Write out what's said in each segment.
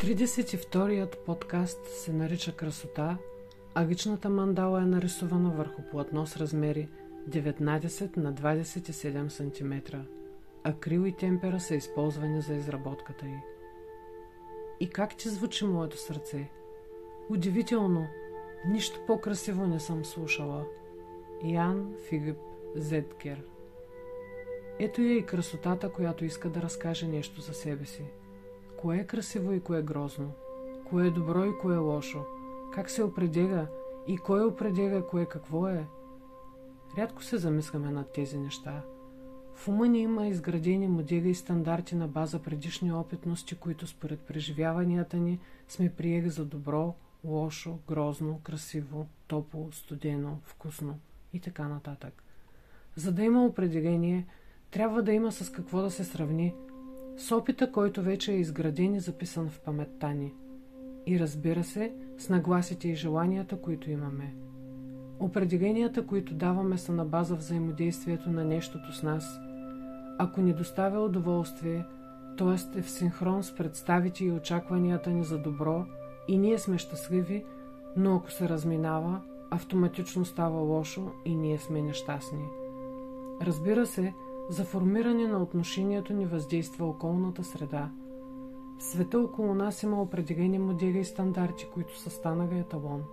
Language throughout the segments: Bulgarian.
32-ят подкаст се нарича Красота, а личната мандала е нарисувана върху платно с размери 19 на 27 см. Акрил и темпера са използвани за изработката й. И как ти звучи моето сърце? Удивително, нищо по-красиво не съм слушала. Ян Филип Зедкер Ето я и красотата, която иска да разкаже нещо за себе си. Кое е красиво и кое е грозно? Кое е добро и кое е лошо? Как се определя и кой определя кое какво е? Рядко се замисляме над тези неща. В ума ни има изградени модели и стандарти на база предишни опитности, които според преживяванията ни сме приели за добро, лошо, грозно, красиво, топло, студено, вкусно и така нататък. За да има определение, трябва да има с какво да се сравни – с опита, който вече е изграден и записан в паметта ни. И разбира се, с нагласите и желанията, които имаме. Определенията, които даваме, са на база взаимодействието на нещото с нас. Ако ни доставя удоволствие, т.е. е в синхрон с представите и очакванията ни за добро, и ние сме щастливи, но ако се разминава, автоматично става лошо и ние сме нещастни. Разбира се, за формиране на отношението ни въздейства околната среда. В света около нас има определени модели и стандарти, които са станали еталон.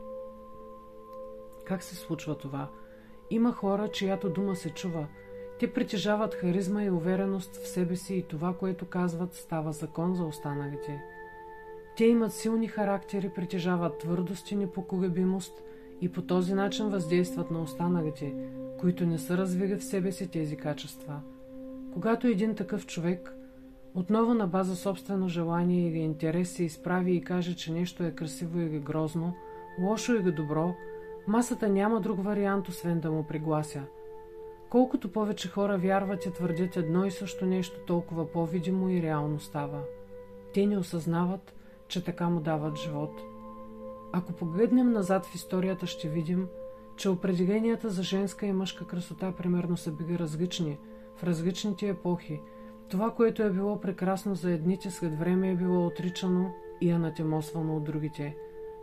Как се случва това? Има хора, чиято дума се чува. Те притежават харизма и увереност в себе си и това, което казват, става закон за останалите. Те имат силни характери, притежават твърдост и непоколебимост и по този начин въздействат на останалите, които не са развили в себе си тези качества. Когато един такъв човек, отново на база собствено желание или интерес се изправи и каже, че нещо е красиво или грозно, лошо или добро, масата няма друг вариант, освен да му приглася. Колкото повече хора вярват и твърдят едно и също нещо, толкова по-видимо и реално става. Те не осъзнават, че така му дават живот. Ако погледнем назад в историята, ще видим – че определенията за женска и мъжка красота примерно са били различни в различните епохи. Това, което е било прекрасно за едните, след време е било отричано и анатемосвано от другите.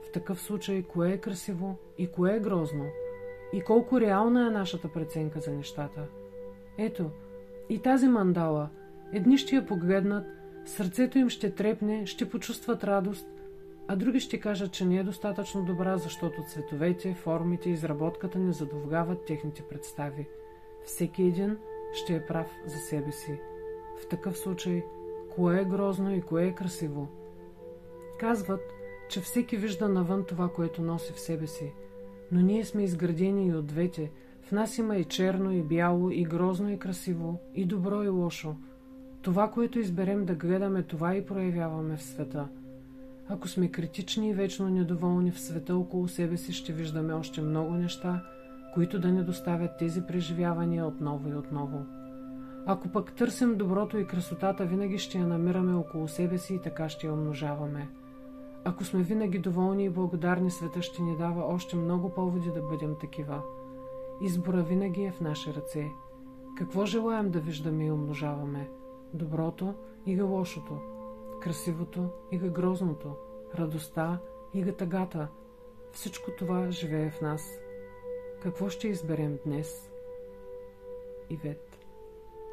В такъв случай, кое е красиво и кое е грозно? И колко реална е нашата преценка за нещата? Ето, и тази мандала. Едни ще я погледнат, сърцето им ще трепне, ще почувстват радост – а други ще кажат, че не е достатъчно добра, защото цветовете, формите и изработката не задоволяват техните представи. Всеки един ще е прав за себе си. В такъв случай, кое е грозно и кое е красиво? Казват, че всеки вижда навън това, което носи в себе си. Но ние сме изградени и от двете. В нас има и черно, и бяло, и грозно, и красиво, и добро, и лошо. Това, което изберем да гледаме, това и проявяваме в света – ако сме критични и вечно недоволни в света около себе си, ще виждаме още много неща, които да ни доставят тези преживявания отново и отново. Ако пък търсим доброто и красотата, винаги ще я намираме около себе си и така ще я умножаваме. Ако сме винаги доволни и благодарни, света ще ни дава още много поводи да бъдем такива. Избора винаги е в наши ръце. Какво желаем да виждаме и умножаваме? Доброто или лошото? Красивото и грозното, радостта и тъгата. Всичко това живее в нас. Какво ще изберем днес? Ивет